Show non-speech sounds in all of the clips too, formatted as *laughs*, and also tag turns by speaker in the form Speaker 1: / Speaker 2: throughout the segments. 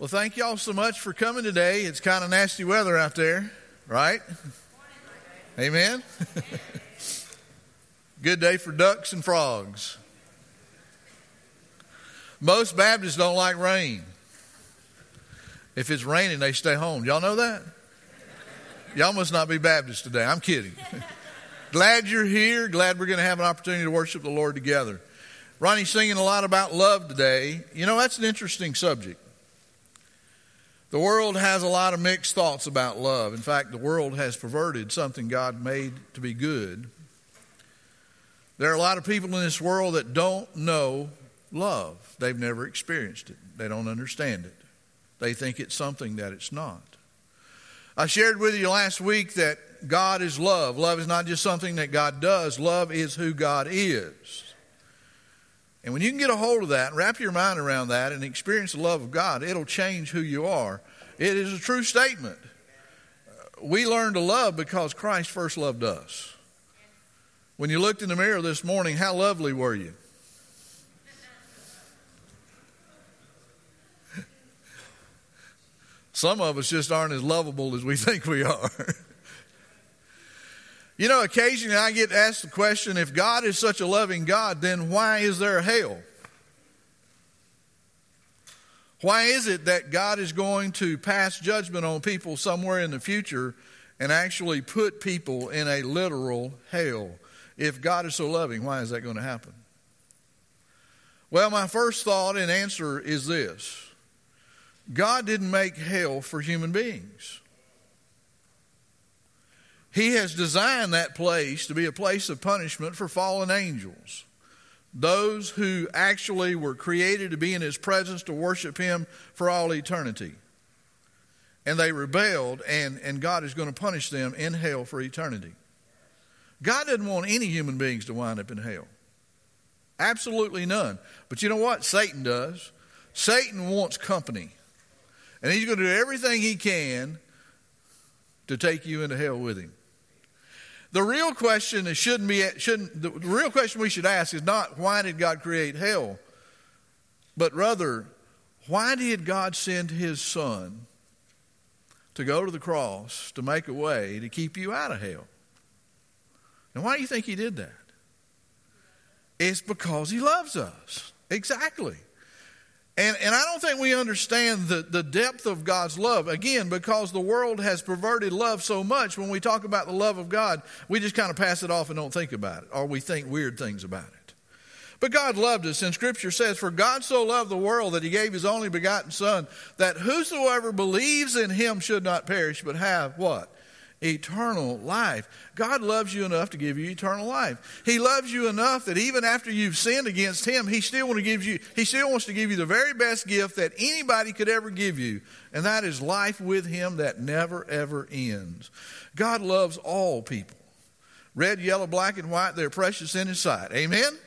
Speaker 1: Well, thank y'all so much for coming today. It's kind of nasty weather out there, right? Amen. *laughs* Good day for ducks and frogs. Most Baptists don't like rain. If it's raining, they stay home. Y'all know that? Y'all must not be Baptists today. I'm kidding. *laughs* glad you're here. Glad we're going to have an opportunity to worship the Lord together. Ronnie's singing a lot about love today. You know, that's an interesting subject. The world has a lot of mixed thoughts about love. In fact, the world has perverted something God made to be good. There are a lot of people in this world that don't know love. They've never experienced it, they don't understand it. They think it's something that it's not. I shared with you last week that God is love. Love is not just something that God does, love is who God is. And when you can get a hold of that, and wrap your mind around that, and experience the love of God, it'll change who you are. It is a true statement. We learn to love because Christ first loved us. When you looked in the mirror this morning, how lovely were you? Some of us just aren't as lovable as we think we are. You know, occasionally I get asked the question if God is such a loving God, then why is there hell? Why is it that God is going to pass judgment on people somewhere in the future and actually put people in a literal hell? If God is so loving, why is that going to happen? Well, my first thought and answer is this God didn't make hell for human beings. He has designed that place to be a place of punishment for fallen angels, those who actually were created to be in His presence to worship Him for all eternity. And they rebelled, and, and God is going to punish them in hell for eternity. God doesn't want any human beings to wind up in hell. Absolutely none. But you know what? Satan does. Satan wants company. And he's going to do everything he can to take you into hell with him. The real question is shouldn't be shouldn't the real question we should ask is not why did God create hell, but rather why did God send his son to go to the cross to make a way to keep you out of hell? And why do you think he did that? It's because he loves us. Exactly. And, and I don't think we understand the, the depth of God's love. Again, because the world has perverted love so much, when we talk about the love of God, we just kind of pass it off and don't think about it, or we think weird things about it. But God loved us, and Scripture says, For God so loved the world that he gave his only begotten Son, that whosoever believes in him should not perish, but have what? Eternal life. God loves you enough to give you eternal life. He loves you enough that even after you've sinned against him, he still want to give you he still wants to give you the very best gift that anybody could ever give you, and that is life with him that never ever ends. God loves all people. Red, yellow, black and white, they're precious in his sight. Amen.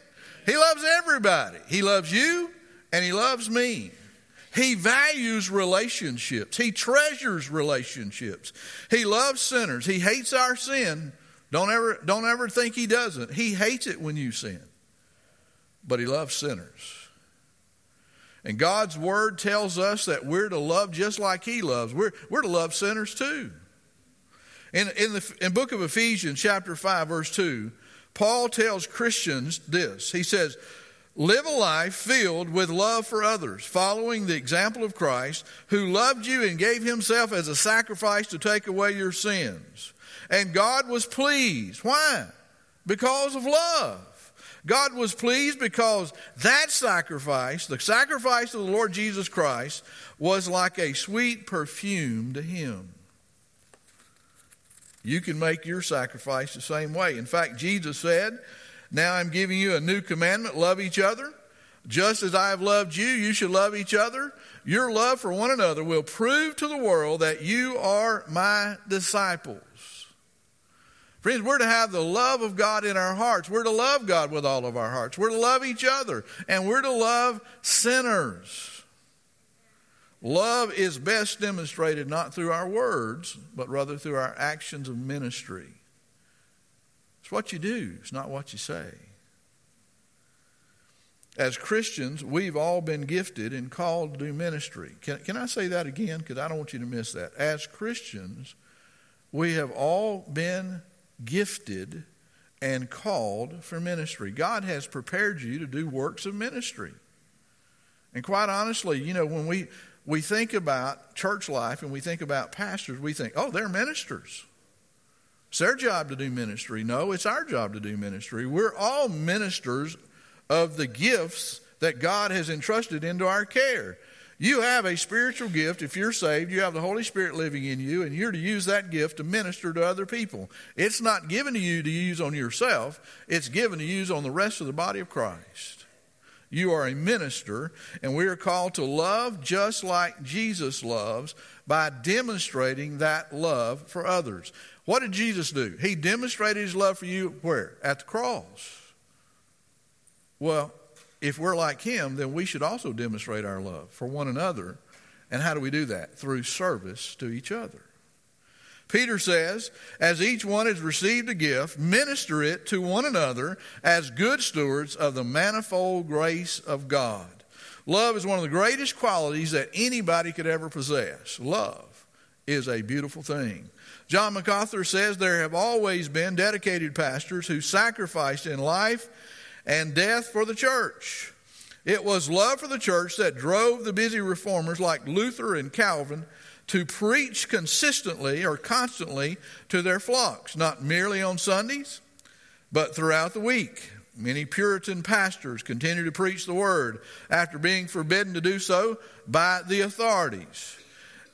Speaker 1: He loves everybody. He loves you and he loves me. He values relationships. He treasures relationships. He loves sinners. He hates our sin. Don't ever, don't ever think he doesn't. He hates it when you sin. But he loves sinners. And God's word tells us that we're to love just like he loves. We're, we're to love sinners too. In, in the in book of Ephesians, chapter 5, verse 2, Paul tells Christians this. He says, Live a life filled with love for others, following the example of Christ, who loved you and gave himself as a sacrifice to take away your sins. And God was pleased. Why? Because of love. God was pleased because that sacrifice, the sacrifice of the Lord Jesus Christ, was like a sweet perfume to him. You can make your sacrifice the same way. In fact, Jesus said, now I'm giving you a new commandment love each other. Just as I have loved you, you should love each other. Your love for one another will prove to the world that you are my disciples. Friends, we're to have the love of God in our hearts. We're to love God with all of our hearts. We're to love each other. And we're to love sinners. Love is best demonstrated not through our words, but rather through our actions of ministry. It's what you do, it's not what you say. as Christians, we've all been gifted and called to do ministry. Can, can I say that again? Because I don't want you to miss that. As Christians, we have all been gifted and called for ministry. God has prepared you to do works of ministry. And quite honestly, you know, when we, we think about church life and we think about pastors, we think, oh, they're ministers. It's their job to do ministry. No, it's our job to do ministry. We're all ministers of the gifts that God has entrusted into our care. You have a spiritual gift. If you're saved, you have the Holy Spirit living in you, and you're to use that gift to minister to other people. It's not given to you to use on yourself, it's given to use on the rest of the body of Christ. You are a minister, and we are called to love just like Jesus loves by demonstrating that love for others. What did Jesus do? He demonstrated his love for you where? At the cross. Well, if we're like him, then we should also demonstrate our love for one another. And how do we do that? Through service to each other. Peter says, As each one has received a gift, minister it to one another as good stewards of the manifold grace of God. Love is one of the greatest qualities that anybody could ever possess. Love is a beautiful thing. John MacArthur says there have always been dedicated pastors who sacrificed in life and death for the church. It was love for the church that drove the busy reformers like Luther and Calvin to preach consistently or constantly to their flocks, not merely on Sundays, but throughout the week. Many Puritan pastors continued to preach the word after being forbidden to do so by the authorities.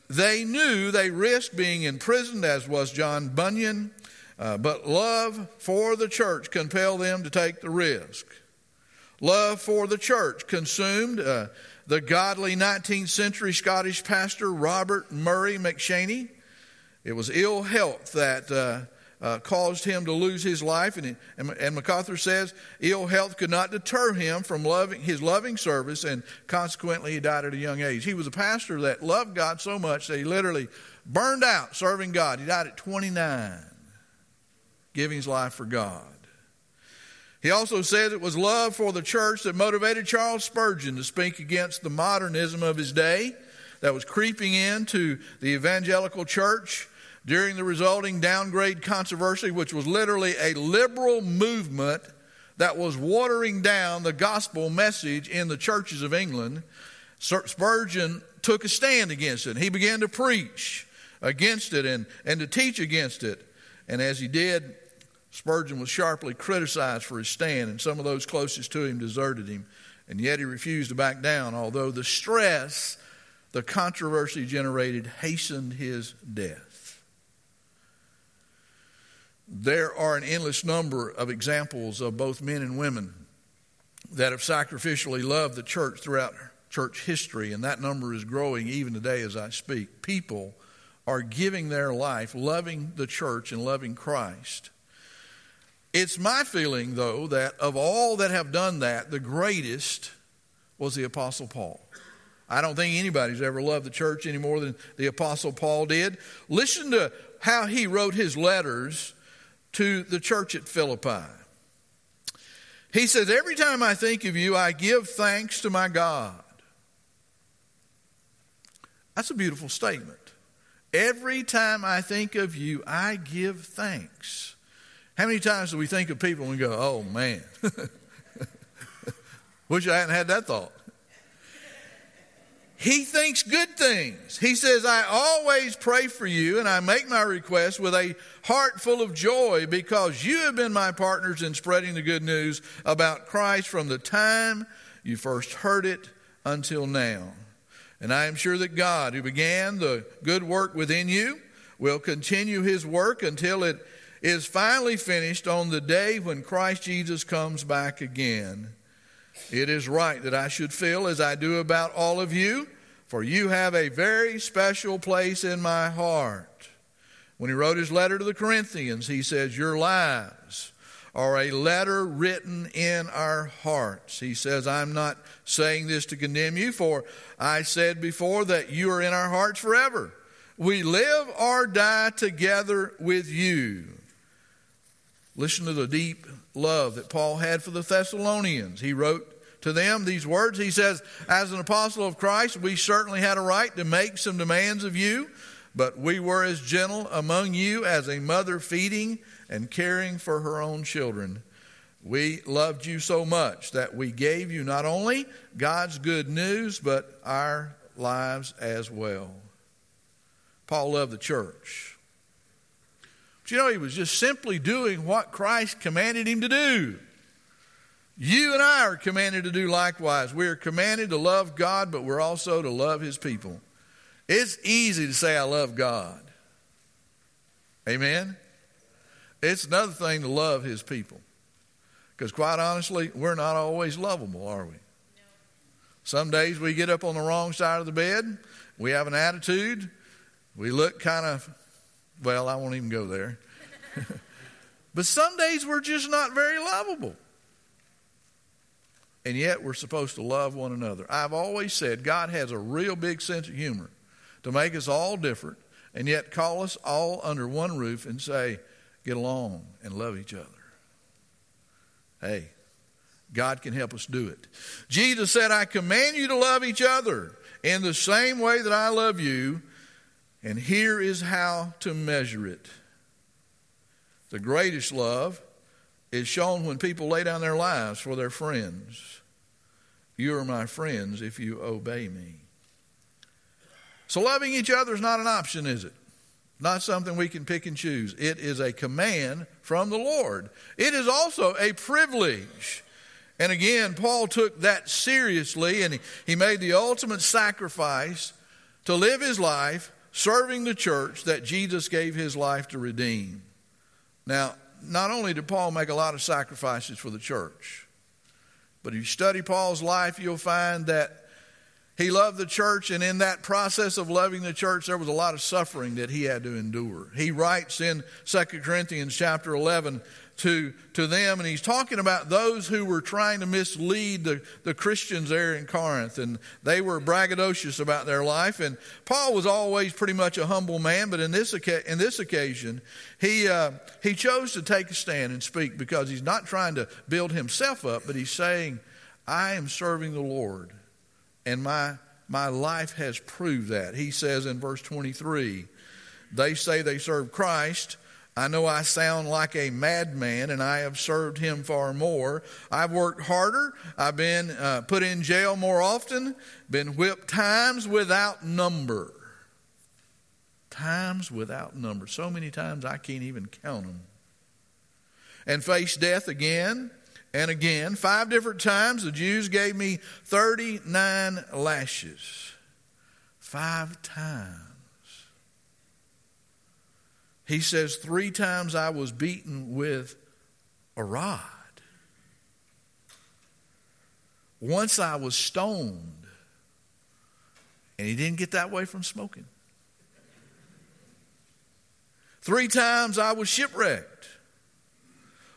Speaker 1: They knew they risked being imprisoned, as was John Bunyan uh, but love for the church compelled them to take the risk. Love for the church consumed uh, the godly 19th century Scottish pastor Robert Murray McCheyne. It was ill health that uh, uh, caused him to lose his life, and, and, and, MacArthur says ill health could not deter him from loving his loving service, and consequently he died at a young age. He was a pastor that loved God so much that he literally burned out serving God. He died at 29 giving his life for God. He also says it was love for the church that motivated Charles Spurgeon to speak against the modernism of his day that was creeping into the evangelical church during the resulting downgrade controversy, which was literally a liberal movement that was watering down the gospel message in the churches of England. Spurgeon took a stand against it. He began to preach against it and, and to teach against it. And as he did, Spurgeon was sharply criticized for his stand, and some of those closest to him deserted him. And yet he refused to back down, although the stress the controversy generated hastened his death. There are an endless number of examples of both men and women that have sacrificially loved the church throughout church history, and that number is growing even today as I speak. People are giving their life loving the church and loving Christ. It's my feeling, though, that of all that have done that, the greatest was the Apostle Paul. I don't think anybody's ever loved the church any more than the Apostle Paul did. Listen to how he wrote his letters to the church at Philippi. He says, Every time I think of you, I give thanks to my God. That's a beautiful statement. Every time I think of you, I give thanks. How many times do we think of people and go, oh man, *laughs* wish I hadn't had that thought? He thinks good things. He says, I always pray for you and I make my request with a heart full of joy because you have been my partners in spreading the good news about Christ from the time you first heard it until now. And I am sure that God, who began the good work within you, will continue his work until it is finally finished on the day when Christ Jesus comes back again. It is right that I should feel as I do about all of you, for you have a very special place in my heart. When he wrote his letter to the Corinthians, he says, Your lives are a letter written in our hearts. He says, I'm not saying this to condemn you, for I said before that you are in our hearts forever. We live or die together with you. Listen to the deep love that Paul had for the Thessalonians. He wrote to them these words. He says, As an apostle of Christ, we certainly had a right to make some demands of you, but we were as gentle among you as a mother feeding and caring for her own children. We loved you so much that we gave you not only God's good news, but our lives as well. Paul loved the church. You know, he was just simply doing what Christ commanded him to do. You and I are commanded to do likewise. We are commanded to love God, but we're also to love His people. It's easy to say, I love God. Amen? It's another thing to love His people. Because quite honestly, we're not always lovable, are we? Some days we get up on the wrong side of the bed, we have an attitude, we look kind of, well, I won't even go there. *laughs* but some days we're just not very lovable and yet we're supposed to love one another. I've always said God has a real big sense of humor to make us all different and yet call us all under one roof and say, get along and love each other. Hey, God can help us do it. Jesus said, I command you to love each other in the same way that I love you, and here is how to measure it. The greatest love is shown when people lay down their lives for their friends. You are my friends if you obey me. So, loving each other is not an option, is it? Not something we can pick and choose. It is a command from the Lord. It is also a privilege. And again, Paul took that seriously and he, he made the ultimate sacrifice to live his life serving the church that Jesus gave his life to redeem. Now, not only did Paul make a lot of sacrifices for the church, but if you study Paul's life, you'll find that he loved the church, and in that process of loving the church, there was a lot of suffering that he had to endure. He writes in 2 Corinthians chapter 11 to, to them, and he's talking about those who were trying to mislead the, the Christians there in Corinth, and they were braggadocious about their life. And Paul was always pretty much a humble man, but in this, in this occasion, he, uh, he chose to take a stand and speak because he's not trying to build himself up, but he's saying, I am serving the Lord, and my, my life has proved that. He says in verse 23, they say they serve Christ I know I sound like a madman, and I have served him far more. I've worked harder. I've been uh, put in jail more often, been whipped times without number. Times without number. So many times I can't even count them. And faced death again and again. Five different times the Jews gave me 39 lashes. Five times. He says, Three times I was beaten with a rod. Once I was stoned. And he didn't get that way from smoking. Three times I was shipwrecked.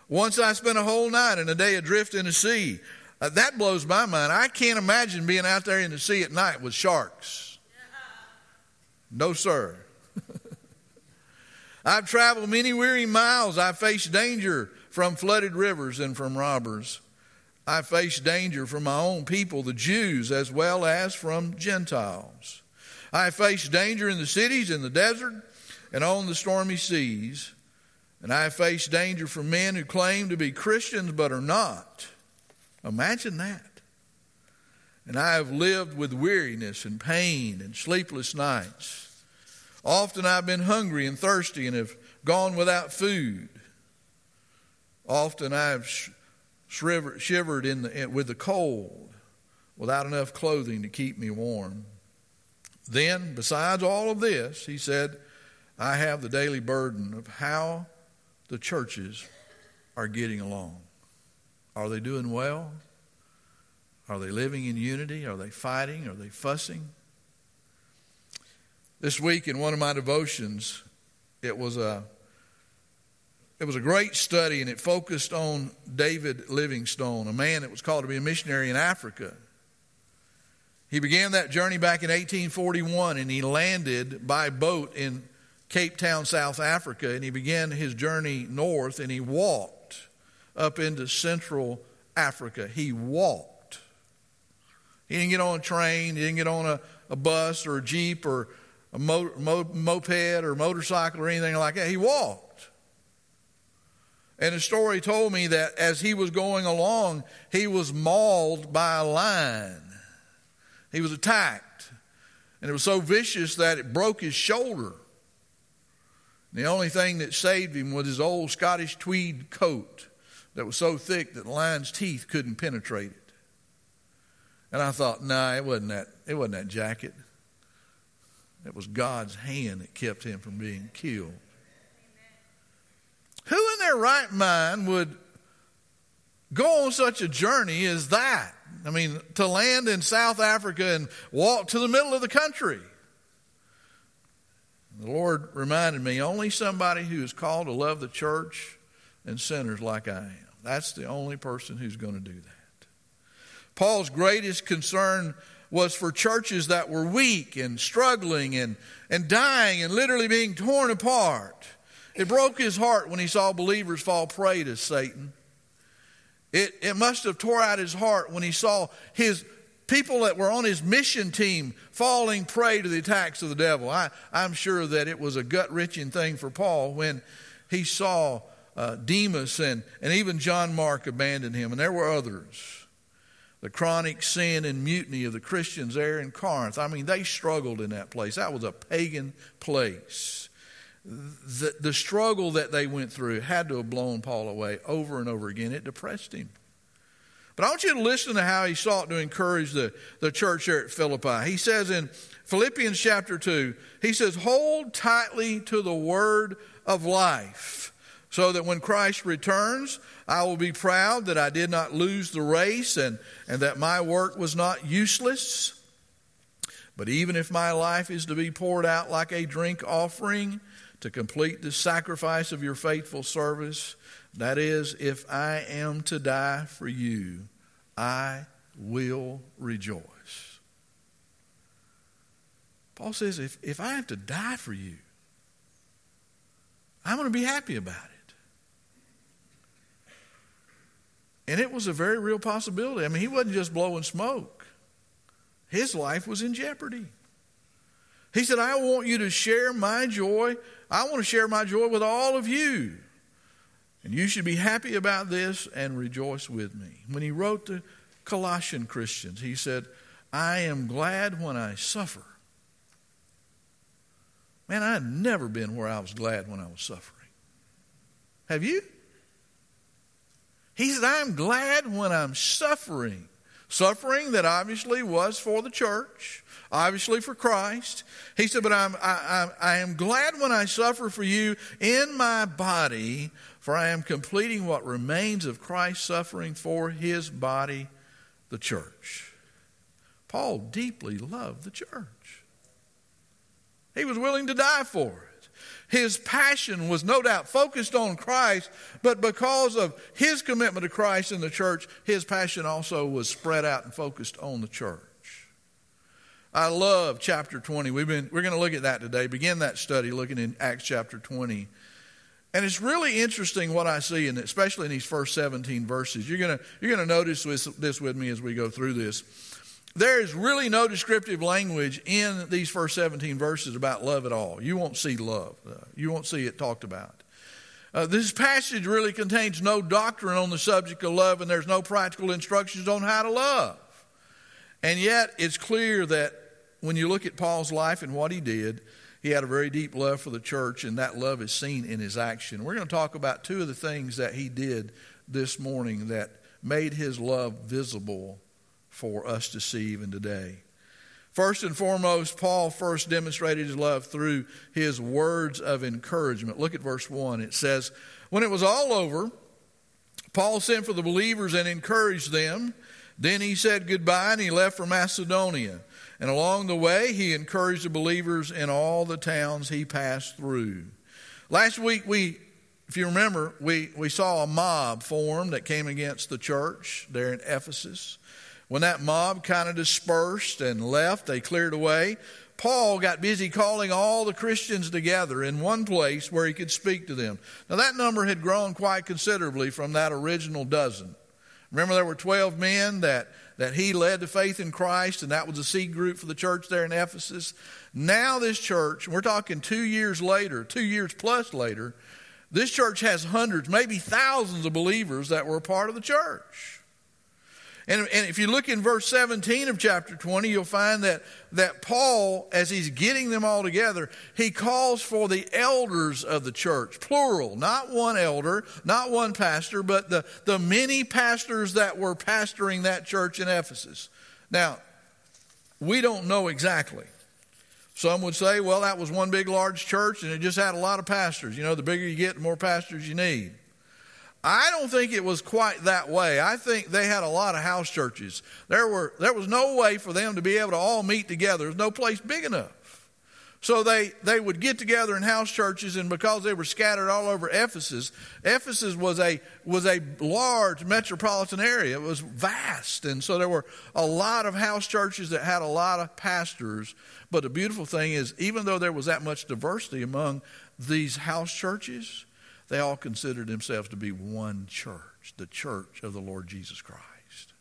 Speaker 1: Once I spent a whole night and a day adrift in the sea. Uh, that blows my mind. I can't imagine being out there in the sea at night with sharks. No, sir. I've traveled many weary miles. I've faced danger from flooded rivers and from robbers. I've faced danger from my own people, the Jews, as well as from Gentiles. I faced danger in the cities, in the desert, and on the stormy seas. And I faced danger from men who claim to be Christians but are not. Imagine that. And I have lived with weariness and pain and sleepless nights. Often I've been hungry and thirsty and have gone without food. Often I've shivered in the, with the cold without enough clothing to keep me warm. Then, besides all of this, he said, I have the daily burden of how the churches are getting along. Are they doing well? Are they living in unity? Are they fighting? Are they fussing? This week in one of my devotions, it was a it was a great study and it focused on David Livingstone, a man that was called to be a missionary in Africa. He began that journey back in 1841 and he landed by boat in Cape Town, South Africa, and he began his journey north and he walked up into Central Africa. He walked. He didn't get on a train, he didn't get on a, a bus or a jeep or a mo- mo- moped or motorcycle or anything like that. He walked. And the story told me that as he was going along, he was mauled by a lion. He was attacked. And it was so vicious that it broke his shoulder. The only thing that saved him was his old Scottish tweed coat that was so thick that the lion's teeth couldn't penetrate it. And I thought, nah, it wasn't that, it wasn't that jacket. It was God's hand that kept him from being killed. Who in their right mind would go on such a journey as that? I mean, to land in South Africa and walk to the middle of the country. The Lord reminded me only somebody who is called to love the church and sinners like I am. That's the only person who's going to do that. Paul's greatest concern was for churches that were weak and struggling and, and dying and literally being torn apart. It broke his heart when he saw believers fall prey to Satan. It, it must have tore out his heart when he saw his people that were on his mission team falling prey to the attacks of the devil. I, I'm sure that it was a gut wrenching thing for Paul when he saw uh, Demas and, and even John Mark abandon him, and there were others the chronic sin and mutiny of the Christians there in Corinth. I mean, they struggled in that place. That was a pagan place. The, the struggle that they went through had to have blown Paul away over and over again. It depressed him. But I want you to listen to how he sought to encourage the, the church there at Philippi. He says in Philippians chapter 2, he says, Hold tightly to the word of life so that when Christ returns, I will be proud that I did not lose the race and, and that my work was not useless. But even if my life is to be poured out like a drink offering to complete the sacrifice of your faithful service, that is, if I am to die for you, I will rejoice. Paul says, if, if I have to die for you, I'm going to be happy about it. And it was a very real possibility. I mean, he wasn't just blowing smoke, his life was in jeopardy. He said, I want you to share my joy. I want to share my joy with all of you. And you should be happy about this and rejoice with me. When he wrote to Colossian Christians, he said, I am glad when I suffer. Man, I had never been where I was glad when I was suffering. Have you? He said, I'm glad when I'm suffering. Suffering that obviously was for the church, obviously for Christ. He said, But I'm, I, I, I am glad when I suffer for you in my body, for I am completing what remains of Christ's suffering for his body, the church. Paul deeply loved the church, he was willing to die for it. His passion was no doubt focused on Christ, but because of his commitment to Christ and the church, his passion also was spread out and focused on the church. I love chapter 20. We've been, we're going to look at that today. Begin that study looking in Acts chapter 20. And it's really interesting what I see, and especially in these first 17 verses. You're going to, you're going to notice this, this with me as we go through this. There is really no descriptive language in these first 17 verses about love at all. You won't see love, you won't see it talked about. Uh, this passage really contains no doctrine on the subject of love, and there's no practical instructions on how to love. And yet, it's clear that when you look at Paul's life and what he did, he had a very deep love for the church, and that love is seen in his action. We're going to talk about two of the things that he did this morning that made his love visible for us to see even today. First and foremost, Paul first demonstrated his love through his words of encouragement. Look at verse 1. It says, When it was all over, Paul sent for the believers and encouraged them. Then he said goodbye and he left for Macedonia. And along the way, he encouraged the believers in all the towns he passed through. Last week, we, if you remember, we, we saw a mob form that came against the church there in Ephesus. When that mob kind of dispersed and left, they cleared away. Paul got busy calling all the Christians together in one place where he could speak to them. Now, that number had grown quite considerably from that original dozen. Remember, there were 12 men that, that he led to faith in Christ, and that was a seed group for the church there in Ephesus. Now, this church, we're talking two years later, two years plus later, this church has hundreds, maybe thousands of believers that were a part of the church. And, and if you look in verse 17 of chapter 20, you'll find that, that Paul, as he's getting them all together, he calls for the elders of the church, plural, not one elder, not one pastor, but the, the many pastors that were pastoring that church in Ephesus. Now, we don't know exactly. Some would say, well, that was one big, large church and it just had a lot of pastors. You know, the bigger you get, the more pastors you need. I don't think it was quite that way. I think they had a lot of house churches. There were there was no way for them to be able to all meet together. There's no place big enough. So they, they would get together in house churches, and because they were scattered all over Ephesus, Ephesus was a was a large metropolitan area. It was vast, and so there were a lot of house churches that had a lot of pastors. But the beautiful thing is, even though there was that much diversity among these house churches, they all considered themselves to be one church, the church of the Lord Jesus Christ.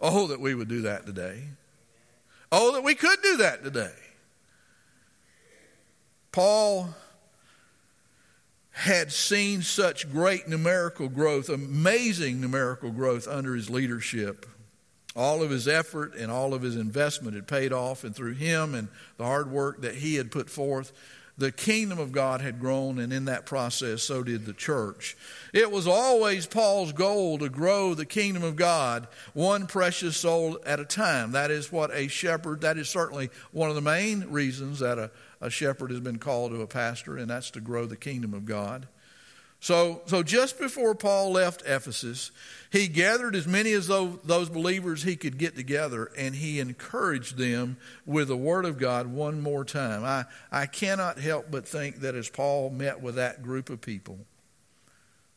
Speaker 1: Oh, that we would do that today. Oh, that we could do that today. Paul had seen such great numerical growth, amazing numerical growth under his leadership. All of his effort and all of his investment had paid off, and through him and the hard work that he had put forth, the kingdom of God had grown, and in that process, so did the church. It was always Paul's goal to grow the kingdom of God one precious soul at a time. That is what a shepherd, that is certainly one of the main reasons that a, a shepherd has been called to a pastor, and that's to grow the kingdom of God. So, so just before Paul left Ephesus, he gathered as many as those, those believers he could get together and he encouraged them with the Word of God one more time. I, I cannot help but think that as Paul met with that group of people,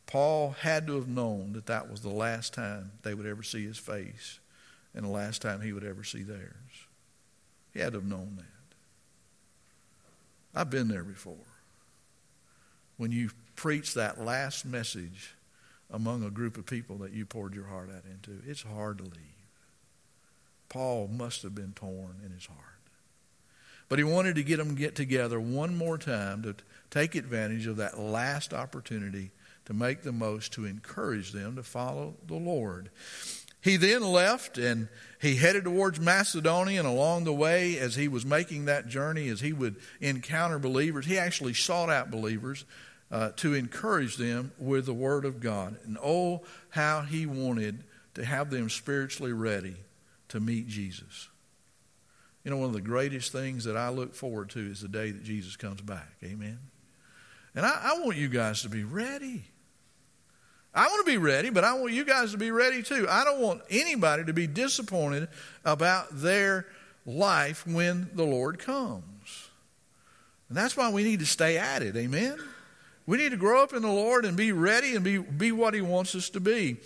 Speaker 1: Paul had to have known that that was the last time they would ever see his face and the last time he would ever see theirs. He had to have known that. I've been there before. When you preach that last message among a group of people that you poured your heart out into. It's hard to leave. Paul must have been torn in his heart. But he wanted to get them get together one more time to take advantage of that last opportunity to make the most to encourage them to follow the Lord. He then left and he headed towards Macedonia, and along the way, as he was making that journey, as he would encounter believers, he actually sought out believers uh, to encourage them with the Word of God. And oh, how he wanted to have them spiritually ready to meet Jesus. You know, one of the greatest things that I look forward to is the day that Jesus comes back. Amen. And I, I want you guys to be ready. I want to be ready, but I want you guys to be ready too. I don't want anybody to be disappointed about their life when the Lord comes. And that's why we need to stay at it. Amen. We need to grow up in the Lord and be ready and be, be what He wants us to be.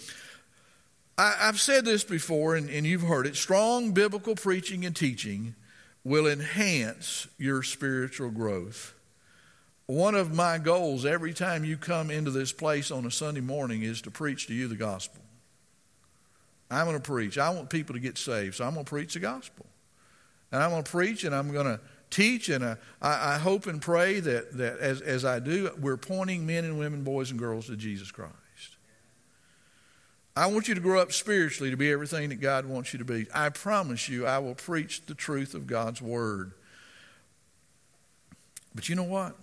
Speaker 1: I, have said this before, and, and you've heard it strong biblical preaching and teaching will enhance your spiritual growth. One of my goals every time you come into this place on a Sunday morning is to preach to you the gospel. I'm going to preach. I want people to get saved, so I'm going to preach the gospel. And I'm going to preach and I'm going to teach, and uh, I, I hope and pray that, that as, as I do, we're pointing men and women, boys and girls to Jesus Christ. I want you to grow up spiritually to be everything that God wants you to be. I promise you, I will preach the truth of God's Word. But you know what?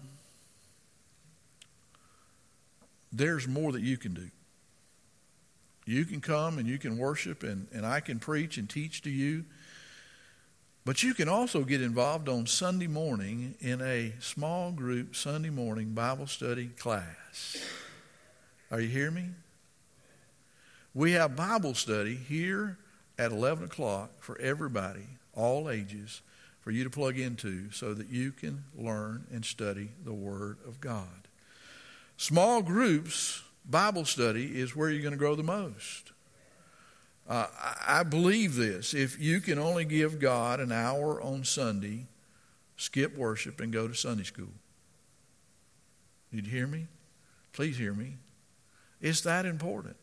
Speaker 1: There's more that you can do. You can come and you can worship, and, and I can preach and teach to you. But you can also get involved on Sunday morning in a small group Sunday morning Bible study class. Are you hearing me? We have Bible study here at 11 o'clock for everybody, all ages, for you to plug into so that you can learn and study the Word of God. Small groups, Bible study, is where you're going to grow the most. Uh, I believe this. If you can only give God an hour on Sunday, skip worship and go to Sunday school. You'd hear me? Please hear me. It's that important.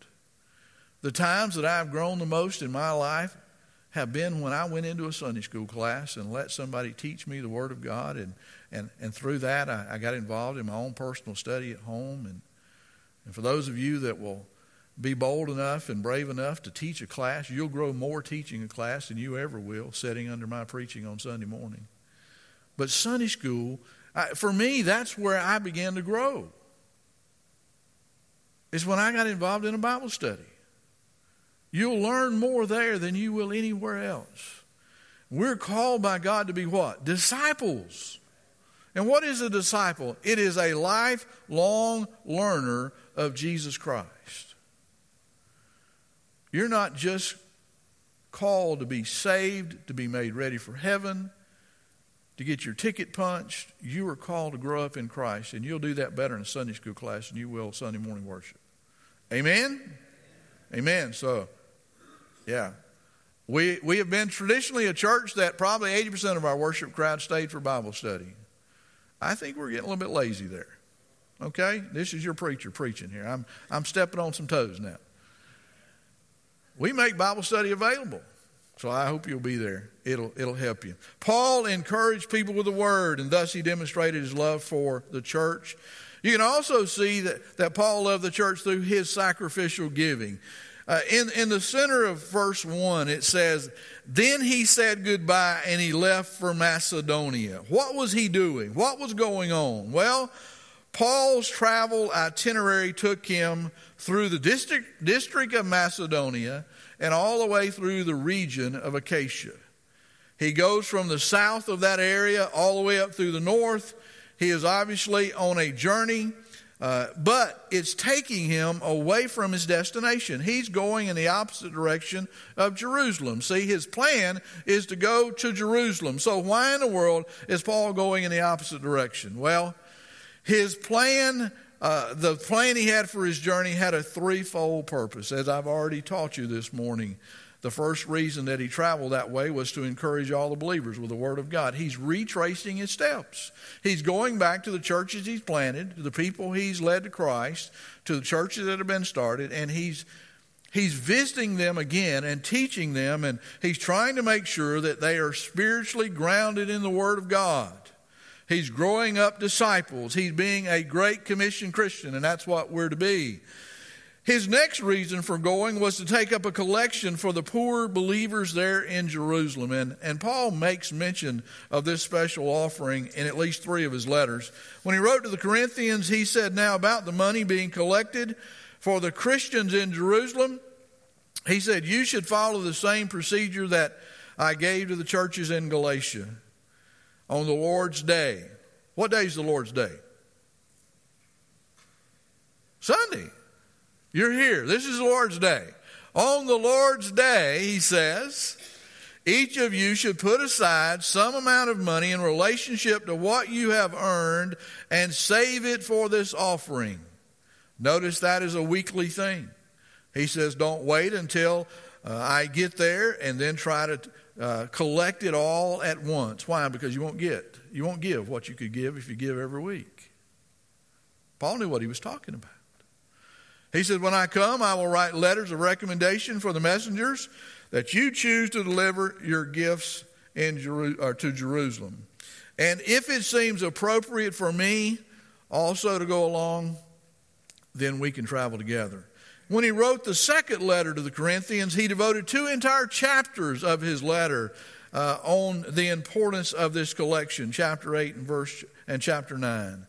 Speaker 1: The times that I've grown the most in my life have been when I went into a Sunday school class and let somebody teach me the Word of God. And, and, and through that, I, I got involved in my own personal study at home. And, and for those of you that will be bold enough and brave enough to teach a class, you'll grow more teaching a class than you ever will sitting under my preaching on Sunday morning. But Sunday school, I, for me, that's where I began to grow. Is when I got involved in a Bible study. You'll learn more there than you will anywhere else. We're called by God to be what? Disciples. And what is a disciple? It is a lifelong learner of Jesus Christ. You're not just called to be saved, to be made ready for heaven, to get your ticket punched. You are called to grow up in Christ, and you'll do that better in a Sunday school class than you will Sunday morning worship. Amen? Amen. So, yeah. We, we have been traditionally a church that probably 80% of our worship crowd stayed for Bible study. I think we're getting a little bit lazy there. Okay? This is your preacher preaching here. I'm, I'm stepping on some toes now. We make Bible study available. So I hope you'll be there. It'll, it'll help you. Paul encouraged people with the word, and thus he demonstrated his love for the church. You can also see that, that Paul loved the church through his sacrificial giving. Uh, in, in the center of verse 1, it says, Then he said goodbye and he left for Macedonia. What was he doing? What was going on? Well, Paul's travel itinerary took him through the district, district of Macedonia and all the way through the region of Achaia. He goes from the south of that area all the way up through the north. He is obviously on a journey, uh, but it's taking him away from his destination. He's going in the opposite direction of Jerusalem. See, his plan is to go to Jerusalem. So, why in the world is Paul going in the opposite direction? Well, his plan, uh, the plan he had for his journey had a threefold purpose, as I've already taught you this morning. The first reason that he traveled that way was to encourage all the believers with the Word of God. He's retracing his steps. He's going back to the churches he's planted, to the people he's led to Christ, to the churches that have been started, and he's he's visiting them again and teaching them, and he's trying to make sure that they are spiritually grounded in the Word of God. He's growing up disciples. He's being a great commission Christian, and that's what we're to be. His next reason for going was to take up a collection for the poor believers there in Jerusalem. And, and Paul makes mention of this special offering in at least three of his letters. When he wrote to the Corinthians, he said, Now about the money being collected for the Christians in Jerusalem, he said, You should follow the same procedure that I gave to the churches in Galatia on the Lord's day. What day is the Lord's day? Sunday. You're here. This is the Lord's day. On the Lord's day, he says, each of you should put aside some amount of money in relationship to what you have earned and save it for this offering. Notice that is a weekly thing. He says, don't wait until uh, I get there and then try to uh, collect it all at once. Why? Because you won't get, you won't give what you could give if you give every week. Paul knew what he was talking about. He said, When I come, I will write letters of recommendation for the messengers that you choose to deliver your gifts in Jeru- or to Jerusalem. And if it seems appropriate for me also to go along, then we can travel together. When he wrote the second letter to the Corinthians, he devoted two entire chapters of his letter uh, on the importance of this collection, chapter 8 and verse and chapter 9.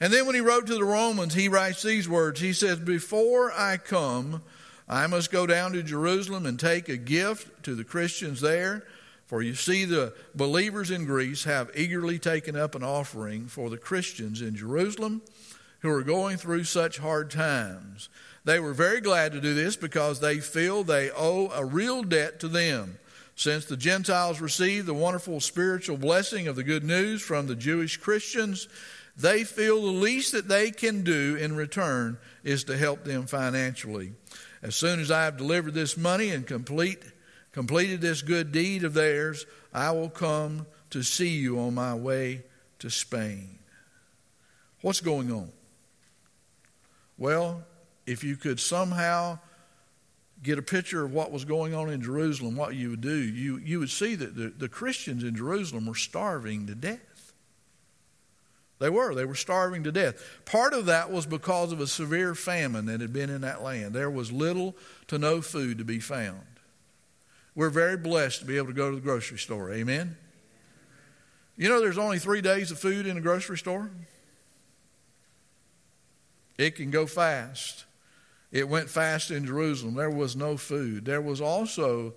Speaker 1: And then when he wrote to the Romans, he writes these words. He says, Before I come, I must go down to Jerusalem and take a gift to the Christians there. For you see, the believers in Greece have eagerly taken up an offering for the Christians in Jerusalem who are going through such hard times. They were very glad to do this because they feel they owe a real debt to them. Since the Gentiles received the wonderful spiritual blessing of the good news from the Jewish Christians, they feel the least that they can do in return is to help them financially. As soon as I have delivered this money and complete, completed this good deed of theirs, I will come to see you on my way to Spain. What's going on? Well, if you could somehow get a picture of what was going on in Jerusalem, what you would do, you, you would see that the, the Christians in Jerusalem were starving to death. They were. They were starving to death. Part of that was because of a severe famine that had been in that land. There was little to no food to be found. We're very blessed to be able to go to the grocery store. Amen? You know, there's only three days of food in a grocery store. It can go fast. It went fast in Jerusalem. There was no food. There was also,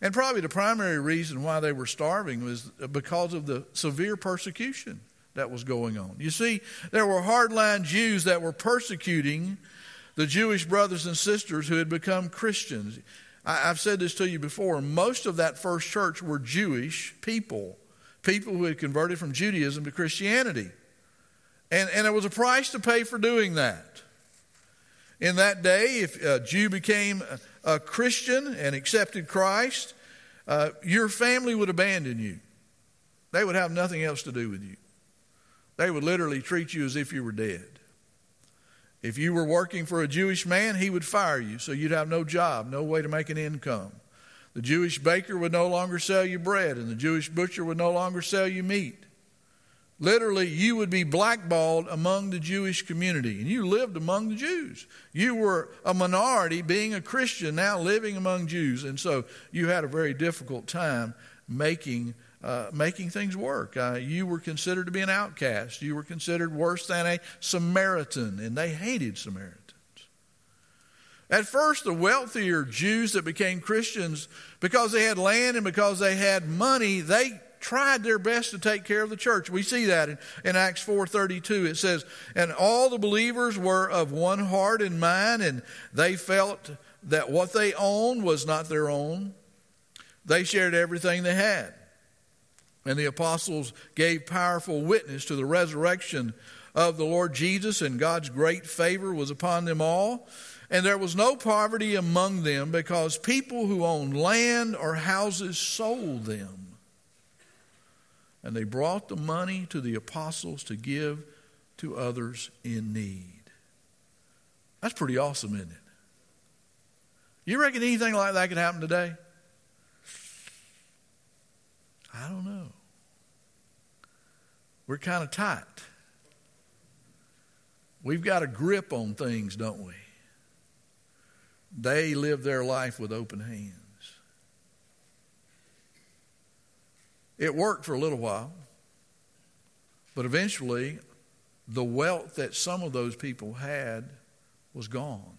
Speaker 1: and probably the primary reason why they were starving was because of the severe persecution that was going on. You see, there were hardline Jews that were persecuting the Jewish brothers and sisters who had become Christians. I, have said this to you before. Most of that first church were Jewish people, people who had converted from Judaism to Christianity. And, and there was a price to pay for doing that. In that day, if a Jew became a Christian and accepted Christ, uh, your family would abandon you. They would have nothing else to do with you. They would literally treat you as if you were dead. If you were working for a Jewish man, he would fire you, so you'd have no job, no way to make an income. The Jewish baker would no longer sell you bread, and the Jewish butcher would no longer sell you meat. Literally, you would be blackballed among the Jewish community, and you lived among the Jews. You were a minority being a Christian, now living among Jews, and so you had a very difficult time making uh, making things work. Uh, you were considered to be an outcast. You were considered worse than a Samaritan, and they hated Samaritans. At first, the wealthier Jews that became Christians, because they had land and because they had money, they tried their best to take care of the church. We see that in, in Acts 4.32. It says, And all the believers were of one heart and mind, and they felt that what they owned was not their own. They shared everything they had. And the apostles gave powerful witness to the resurrection of the Lord Jesus, and God's great favor was upon them all. And there was no poverty among them because people who owned land or houses sold them. And they brought the money to the apostles to give to others in need. That's pretty awesome, isn't it? You reckon anything like that could happen today? I don't know. We're kind of tight. We've got a grip on things, don't we? They live their life with open hands. It worked for a little while, but eventually the wealth that some of those people had was gone.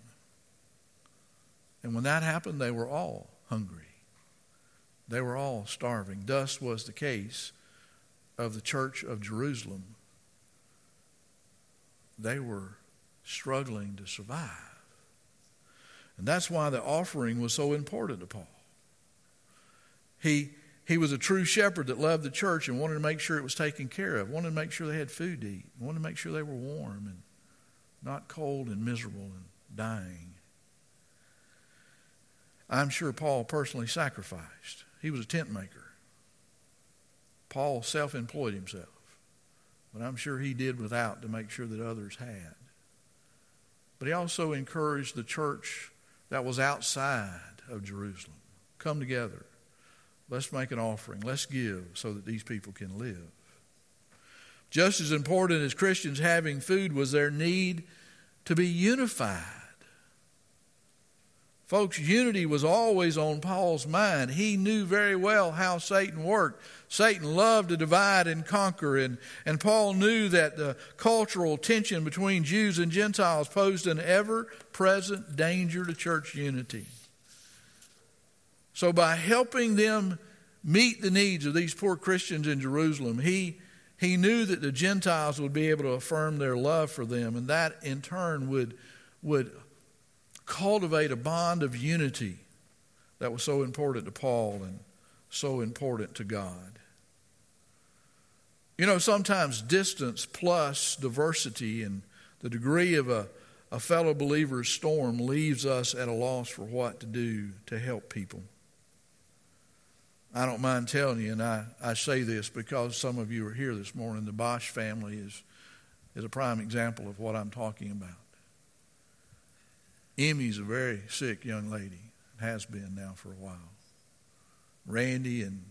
Speaker 1: And when that happened, they were all hungry. They were all starving. Thus was the case of the church of Jerusalem. They were struggling to survive. And that's why the offering was so important to Paul. He, he was a true shepherd that loved the church and wanted to make sure it was taken care of, wanted to make sure they had food to eat, wanted to make sure they were warm and not cold and miserable and dying. I'm sure Paul personally sacrificed. He was a tent maker. Paul self employed himself, but I'm sure he did without to make sure that others had. But he also encouraged the church that was outside of Jerusalem come together. Let's make an offering. Let's give so that these people can live. Just as important as Christians having food was their need to be unified. Folks, unity was always on Paul's mind. He knew very well how Satan worked. Satan loved to divide and conquer, and, and Paul knew that the cultural tension between Jews and Gentiles posed an ever present danger to church unity. So, by helping them meet the needs of these poor Christians in Jerusalem, he, he knew that the Gentiles would be able to affirm their love for them, and that in turn would, would cultivate a bond of unity that was so important to Paul and so important to God. You know, sometimes distance plus diversity and the degree of a, a fellow believer's storm leaves us at a loss for what to do to help people. I don't mind telling you, and I, I say this because some of you are here this morning. The Bosch family is, is a prime example of what I'm talking about. Emmy's a very sick young lady. has been now for a while. Randy and,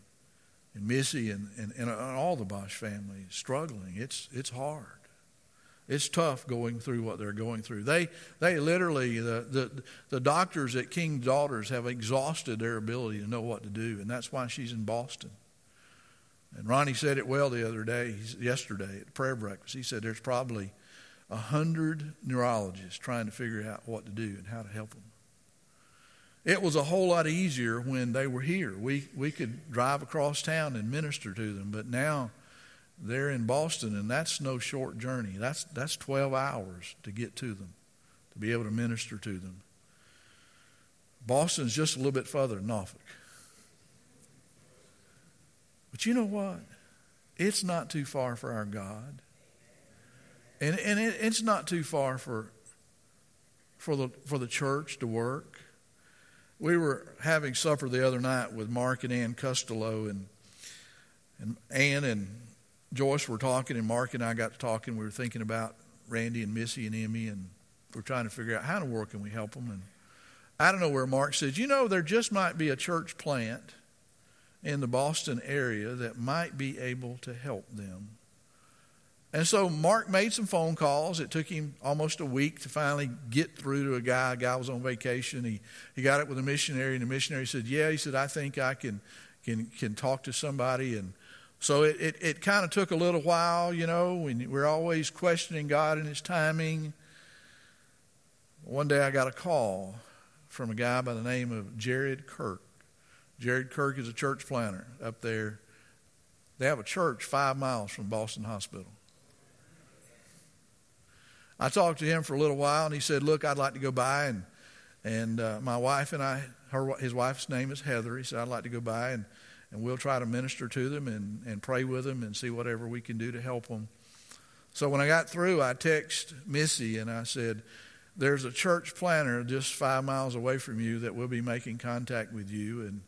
Speaker 1: and Missy and, and, and all the Bosch family is struggling. It's, it's hard. It's tough going through what they're going through. They, they literally, the, the, the doctors at King's Daughters have exhausted their ability to know what to do, and that's why she's in Boston. And Ronnie said it well the other day, yesterday at prayer breakfast. He said there's probably a hundred neurologists trying to figure out what to do and how to help them. It was a whole lot easier when they were here. We, we could drive across town and minister to them, but now they're in Boston, and that's no short journey. That's, that's 12 hours to get to them, to be able to minister to them. Boston's just a little bit further than Norfolk. But you know what? It's not too far for our God. And, and it, it's not too far for, for, the, for the church to work. We were having supper the other night with Mark and Ann Costello, and, and Ann and Joyce were talking, and Mark and I got to talking. We were thinking about Randy and Missy and Emmy, and we're trying to figure out how in the world can we help them. And I don't know where Mark says, you know, there just might be a church plant in the Boston area that might be able to help them. And so Mark made some phone calls. It took him almost a week to finally get through to a guy. A guy was on vacation. He, he got up with a missionary, and the missionary said, Yeah, he said, I think I can, can, can talk to somebody. And so it, it, it kind of took a little while, you know. We're always questioning God and His timing. One day I got a call from a guy by the name of Jared Kirk. Jared Kirk is a church planter up there. They have a church five miles from Boston Hospital. I talked to him for a little while, and he said, "Look, I'd like to go by and and uh, my wife and I, her his wife's name is Heather. He said I'd like to go by and and we'll try to minister to them and and pray with them and see whatever we can do to help them." So when I got through, I texted Missy and I said, "There's a church planter just five miles away from you that will be making contact with you and."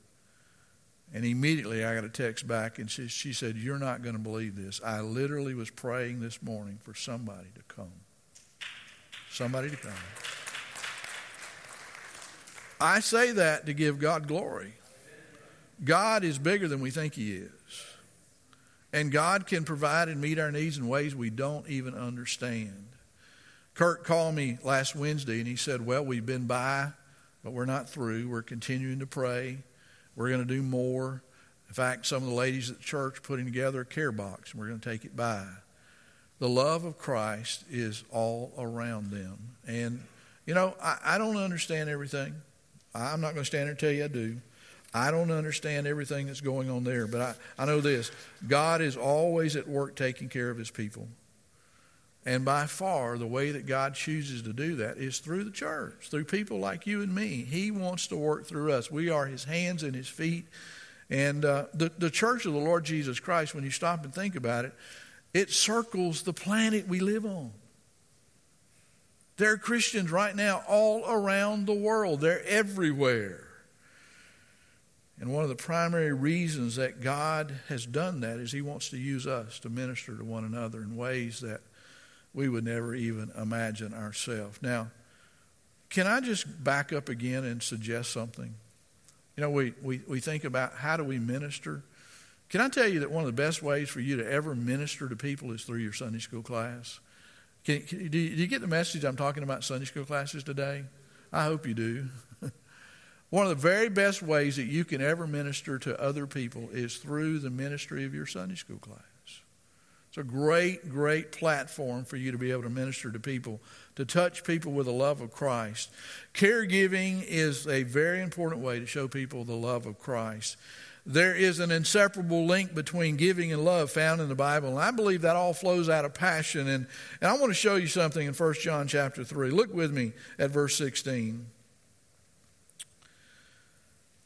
Speaker 1: And immediately I got a text back, and she, she said, You're not going to believe this. I literally was praying this morning for somebody to come somebody to come. I say that to give God glory. God is bigger than we think He is. And God can provide and meet our needs in ways we don't even understand. Kurt called me last Wednesday and he said, Well, we've been by, but we're not through. We're continuing to pray. We're going to do more. In fact, some of the ladies at the church putting together a care box, and we're going to take it by the love of Christ is all around them. And, you know, I, I don't understand everything. I'm not going to stand here and tell you I do. I don't understand everything that's going on there, but I, I know this God is always at work taking care of his people. And by far, the way that God chooses to do that is through the church, through people like you and me. He wants to work through us. We are his hands and his feet. And uh, the, the church of the Lord Jesus Christ, when you stop and think about it, it circles the planet we live on. There are Christians right now all around the world, they're everywhere. And one of the primary reasons that God has done that is He wants to use us to minister to one another in ways that we would never even imagine ourselves. Now, can I just back up again and suggest something? You know, we, we, we think about how do we minister? Can I tell you that one of the best ways for you to ever minister to people is through your Sunday school class? Can, can, do, you, do you get the message I'm talking about Sunday school classes today? I hope you do. *laughs* One of the very best ways that you can ever minister to other people is through the ministry of your Sunday school class. It's a great, great platform for you to be able to minister to people, to touch people with the love of Christ. Caregiving is a very important way to show people the love of Christ. There is an inseparable link between giving and love found in the Bible. And I believe that all flows out of passion. And, and I want to show you something in 1 John chapter 3. Look with me at verse 16.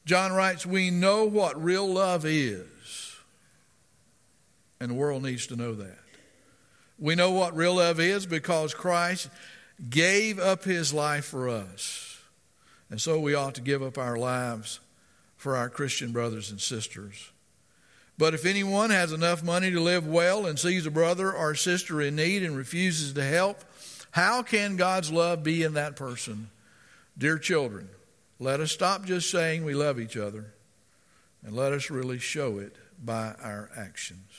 Speaker 1: John writes, We know what real love is. And the world needs to know that. We know what real love is because Christ gave up his life for us. And so we ought to give up our lives for our Christian brothers and sisters. But if anyone has enough money to live well and sees a brother or sister in need and refuses to help, how can God's love be in that person? Dear children, Let us stop just saying we love each other and let us really show it by our actions.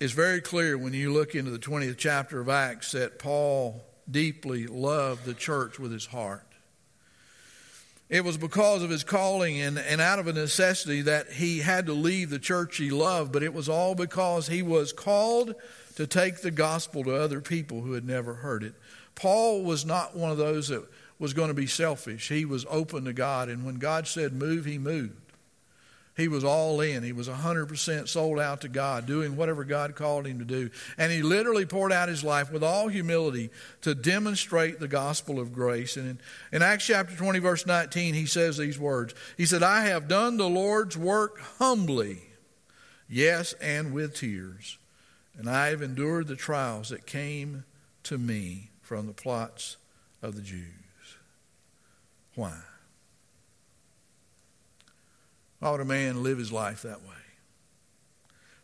Speaker 1: It's very clear when you look into the 20th chapter of Acts that Paul deeply loved the church with his heart. It was because of his calling and, and out of a necessity that he had to leave the church he loved, but it was all because he was called to take the gospel to other people who had never heard it. Paul was not one of those that was going to be selfish. He was open to God, and when God said move, he moved. He was all in. He was 100% sold out to God, doing whatever God called him to do. And he literally poured out his life with all humility to demonstrate the gospel of grace. And in, in Acts chapter 20, verse 19, he says these words He said, I have done the Lord's work humbly, yes, and with tears. And I have endured the trials that came to me from the plots of the Jews. Why? Why would a man live his life that way?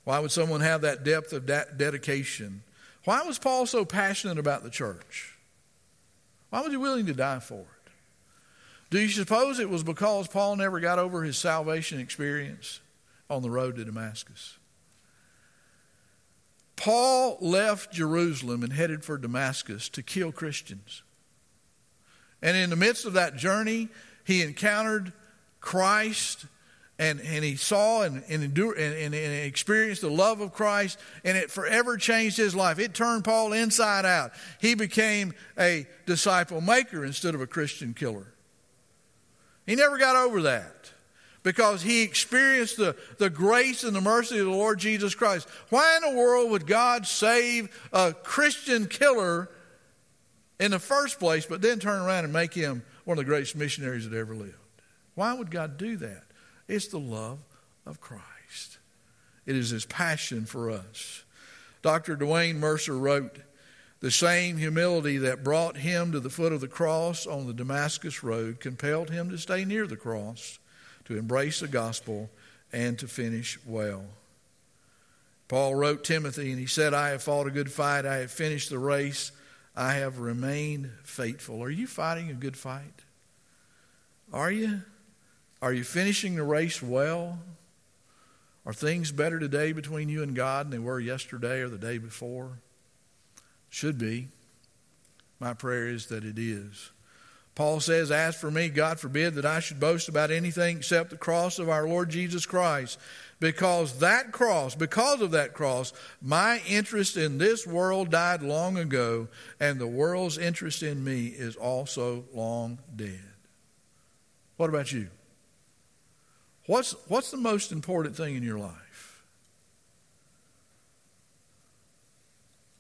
Speaker 1: Why would someone have that depth of dedication? Why was Paul so passionate about the church? Why was he willing to die for it? Do you suppose it was because Paul never got over his salvation experience on the road to Damascus? Paul left Jerusalem and headed for Damascus to kill Christians. And in the midst of that journey, he encountered Christ and, and he saw and, and, endured, and, and, and experienced the love of Christ, and it forever changed his life. It turned Paul inside out. He became a disciple maker instead of a Christian killer. He never got over that because he experienced the, the grace and the mercy of the Lord Jesus Christ. Why in the world would God save a Christian killer in the first place, but then turn around and make him one of the greatest missionaries that ever lived? Why would God do that? It's the love of Christ. It is his passion for us. Dr. Dwayne Mercer wrote, The same humility that brought him to the foot of the cross on the Damascus road compelled him to stay near the cross, to embrace the gospel, and to finish well. Paul wrote Timothy, and he said, I have fought a good fight, I have finished the race, I have remained faithful. Are you fighting a good fight? Are you? Are you finishing the race well? Are things better today between you and God than they were yesterday or the day before? Should be. My prayer is that it is. Paul says, As for me, God forbid that I should boast about anything except the cross of our Lord Jesus Christ. Because that cross, because of that cross, my interest in this world died long ago, and the world's interest in me is also long dead. What about you? What's, what's the most important thing in your life?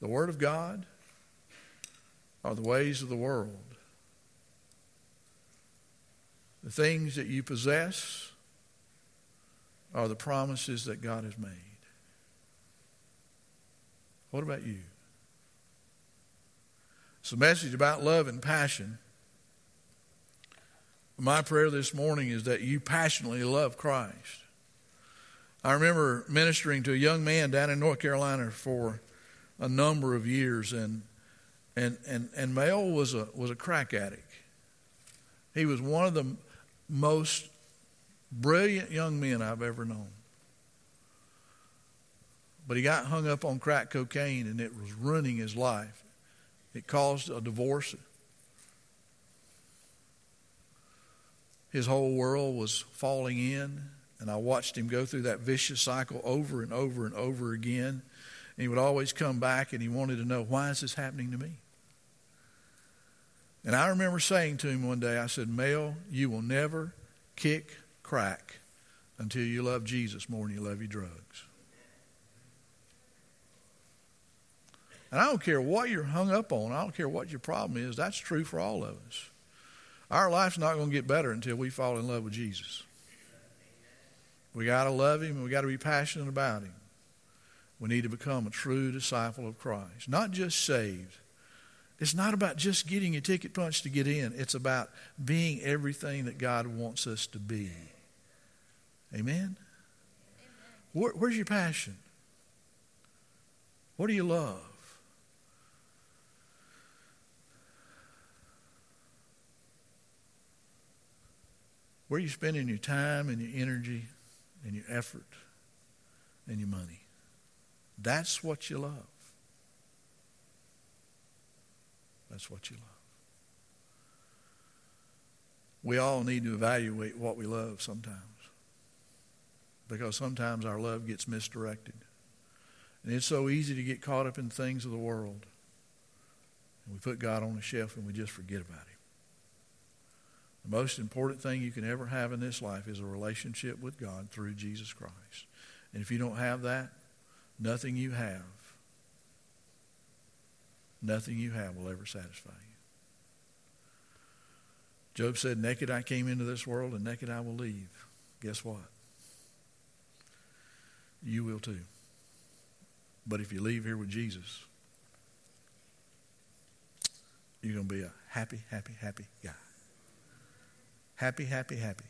Speaker 1: The Word of God or the ways of the world? The things that you possess are the promises that God has made. What about you? It's a message about love and passion. My prayer this morning is that you passionately love Christ. I remember ministering to a young man down in North Carolina for a number of years, and and and and Mel was a was a crack addict. He was one of the most brilliant young men I've ever known. But he got hung up on crack cocaine, and it was ruining his life. It caused a divorce His whole world was falling in, and I watched him go through that vicious cycle over and over and over again. And he would always come back and he wanted to know, why is this happening to me? And I remember saying to him one day, I said, Mel, you will never kick crack until you love Jesus more than you love your drugs. And I don't care what you're hung up on, I don't care what your problem is, that's true for all of us. Our life's not going to get better until we fall in love with Jesus. We got to love Him and we got to be passionate about Him. We need to become a true disciple of Christ, not just saved. It's not about just getting a ticket punch to get in. It's about being everything that God wants us to be. Amen? Where, where's your passion? What do you love? Where are you spending your time and your energy and your effort and your money? That's what you love. That's what you love. We all need to evaluate what we love sometimes because sometimes our love gets misdirected. And it's so easy to get caught up in things of the world. And we put God on the shelf and we just forget about Him. The most important thing you can ever have in this life is a relationship with God through Jesus Christ. And if you don't have that, nothing you have, nothing you have will ever satisfy you. Job said, Naked I came into this world, and naked I will leave. Guess what? You will too. But if you leave here with Jesus, you're going to be a happy, happy, happy guy. Happy, happy, happy.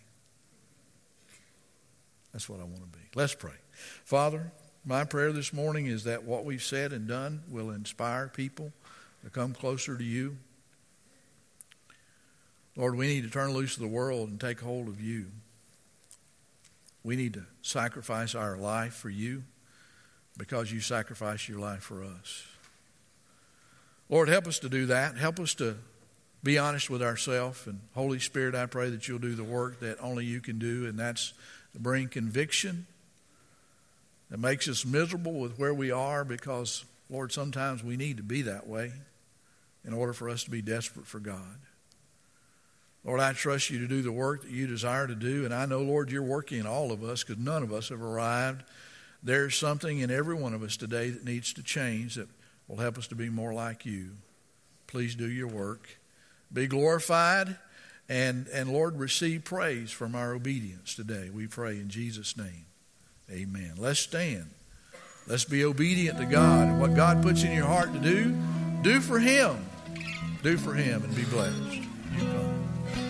Speaker 1: That's what I want to be. Let's pray. Father, my prayer this morning is that what we've said and done will inspire people to come closer to you. Lord, we need to turn loose of the world and take hold of you. We need to sacrifice our life for you because you sacrificed your life for us. Lord, help us to do that. Help us to be honest with ourselves. And Holy Spirit, I pray that you'll do the work that only you can do, and that's bring conviction that makes us miserable with where we are because, Lord, sometimes we need to be that way in order for us to be desperate for God. Lord, I trust you to do the work that you desire to do, and I know, Lord, you're working in all of us because none of us have arrived. There's something in every one of us today that needs to change that will help us to be more like you. Please do your work. Be glorified, and, and Lord, receive praise from our obedience today. We pray in Jesus' name. Amen. Let's stand. Let's be obedient to God. And what God puts in your heart to do, do for Him. Do for Him and be blessed.